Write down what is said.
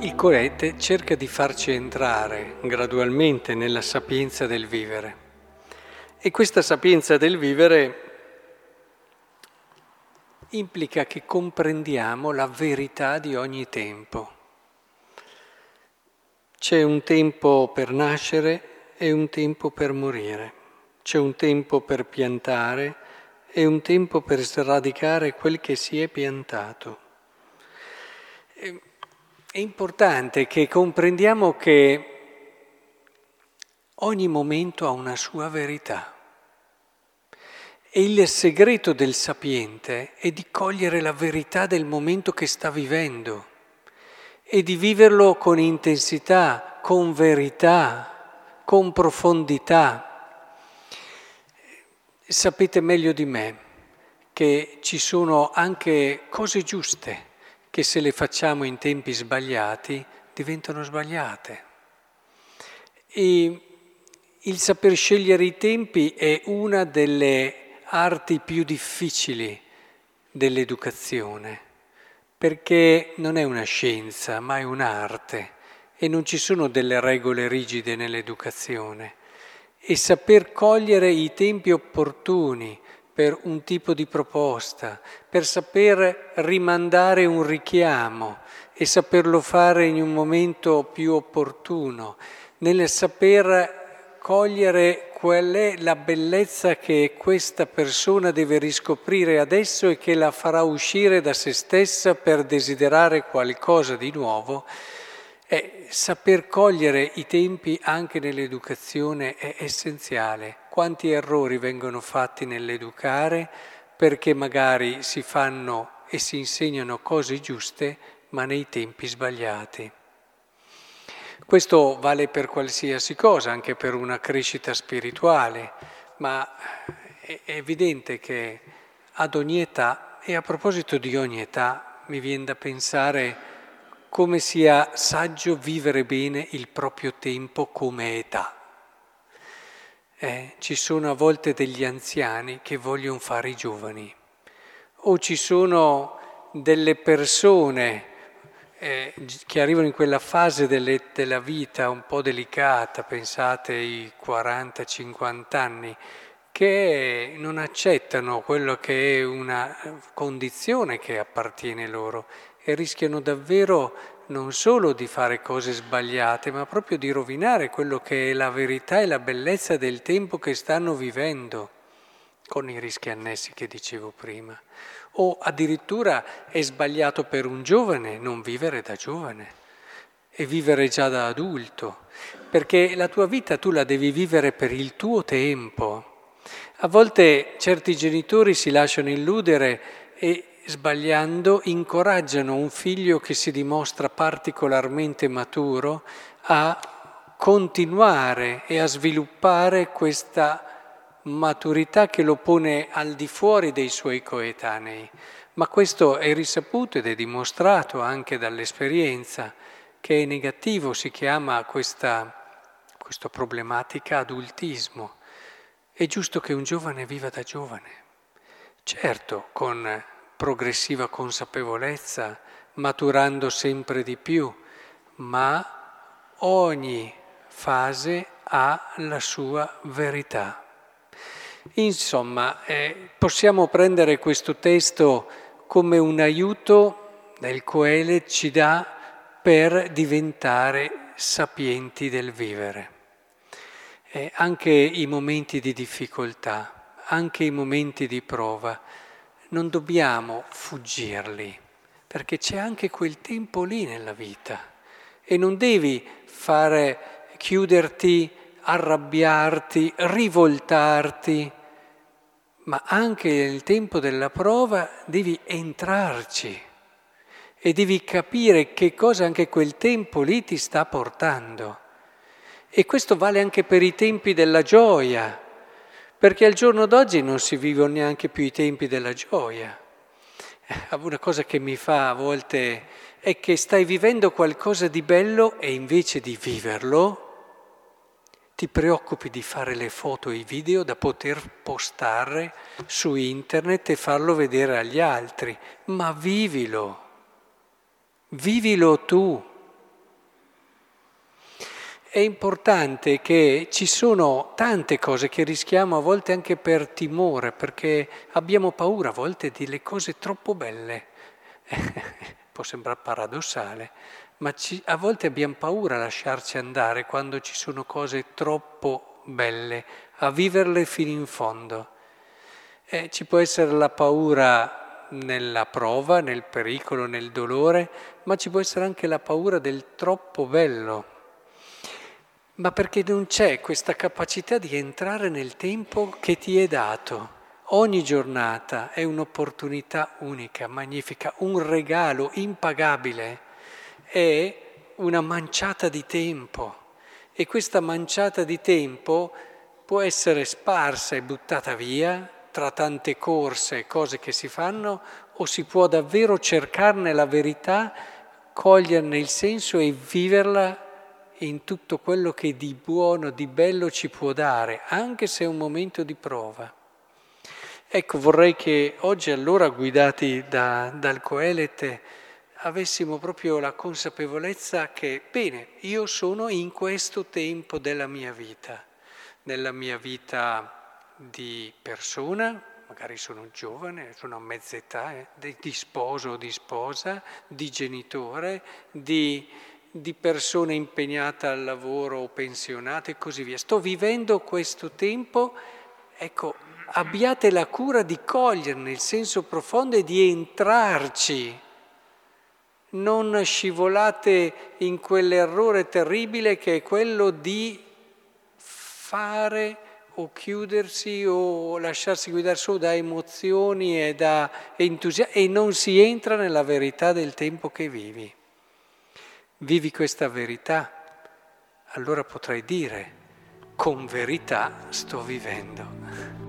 il Coete cerca di farci entrare gradualmente nella sapienza del vivere. E questa sapienza del vivere implica che comprendiamo la verità di ogni tempo. C'è un tempo per nascere e un tempo per morire. C'è un tempo per piantare e un tempo per sradicare quel che si è piantato. È importante che comprendiamo che ogni momento ha una sua verità. E il segreto del sapiente è di cogliere la verità del momento che sta vivendo e di viverlo con intensità, con verità, con profondità. Sapete meglio di me che ci sono anche cose giuste che se le facciamo in tempi sbagliati diventano sbagliate. E il saper scegliere i tempi è una delle arti più difficili dell'educazione, perché non è una scienza, ma è un'arte e non ci sono delle regole rigide nell'educazione. E saper cogliere i tempi opportuni per un tipo di proposta, per saper rimandare un richiamo e saperlo fare in un momento più opportuno, nel saper cogliere qual è la bellezza che questa persona deve riscoprire adesso e che la farà uscire da se stessa per desiderare qualcosa di nuovo, e saper cogliere i tempi anche nell'educazione è essenziale. Quanti errori vengono fatti nell'educare perché magari si fanno e si insegnano cose giuste ma nei tempi sbagliati. Questo vale per qualsiasi cosa, anche per una crescita spirituale, ma è evidente che ad ogni età, e a proposito di ogni età, mi viene da pensare come sia saggio vivere bene il proprio tempo come età. Eh, ci sono a volte degli anziani che vogliono fare i giovani, o ci sono delle persone eh, che arrivano in quella fase delle, della vita un po' delicata, pensate ai 40-50 anni, che non accettano quello che è una condizione che appartiene loro e rischiano davvero non solo di fare cose sbagliate, ma proprio di rovinare quello che è la verità e la bellezza del tempo che stanno vivendo, con i rischi annessi che dicevo prima o addirittura è sbagliato per un giovane non vivere da giovane e vivere già da adulto, perché la tua vita tu la devi vivere per il tuo tempo. A volte certi genitori si lasciano illudere e sbagliando incoraggiano un figlio che si dimostra particolarmente maturo a continuare e a sviluppare questa maturità che lo pone al di fuori dei suoi coetanei, ma questo è risaputo ed è dimostrato anche dall'esperienza che è negativo, si chiama questa, questa problematica adultismo. È giusto che un giovane viva da giovane, certo con progressiva consapevolezza, maturando sempre di più, ma ogni fase ha la sua verità. Insomma, eh, possiamo prendere questo testo come un aiuto del Coele ci dà per diventare sapienti del vivere. Eh, anche i momenti di difficoltà, anche i momenti di prova, non dobbiamo fuggirli, perché c'è anche quel tempo lì nella vita e non devi fare, chiuderti, arrabbiarti, rivoltarti, ma anche nel tempo della prova devi entrarci e devi capire che cosa anche quel tempo lì ti sta portando. E questo vale anche per i tempi della gioia, perché al giorno d'oggi non si vivono neanche più i tempi della gioia. Eh, una cosa che mi fa a volte è che stai vivendo qualcosa di bello e invece di viverlo, ti preoccupi di fare le foto e i video da poter postare su internet e farlo vedere agli altri, ma vivilo, vivilo tu, è importante che ci sono tante cose che rischiamo a volte anche per timore, perché abbiamo paura a volte delle cose troppo belle. Può sembrare paradossale, ma ci, a volte abbiamo paura a lasciarci andare quando ci sono cose troppo belle, a viverle fino in fondo. Eh, ci può essere la paura nella prova, nel pericolo, nel dolore, ma ci può essere anche la paura del troppo bello ma perché non c'è questa capacità di entrare nel tempo che ti è dato. Ogni giornata è un'opportunità unica, magnifica, un regalo impagabile, è una manciata di tempo e questa manciata di tempo può essere sparsa e buttata via tra tante corse e cose che si fanno o si può davvero cercarne la verità, coglierne il senso e viverla in tutto quello che di buono, di bello ci può dare, anche se è un momento di prova. Ecco, vorrei che oggi allora, guidati da, dal Coelete, avessimo proprio la consapevolezza che, bene, io sono in questo tempo della mia vita, nella mia vita di persona, magari sono giovane, sono a mezza età, eh, di sposo o di sposa, di genitore, di di persone impegnate al lavoro o pensionate e così via. Sto vivendo questo tempo, ecco, abbiate la cura di coglierne il senso profondo e di entrarci. Non scivolate in quell'errore terribile che è quello di fare o chiudersi o lasciarsi guidare solo da emozioni e da entusiasmo e non si entra nella verità del tempo che vivi vivi questa verità, allora potrai dire, con verità sto vivendo.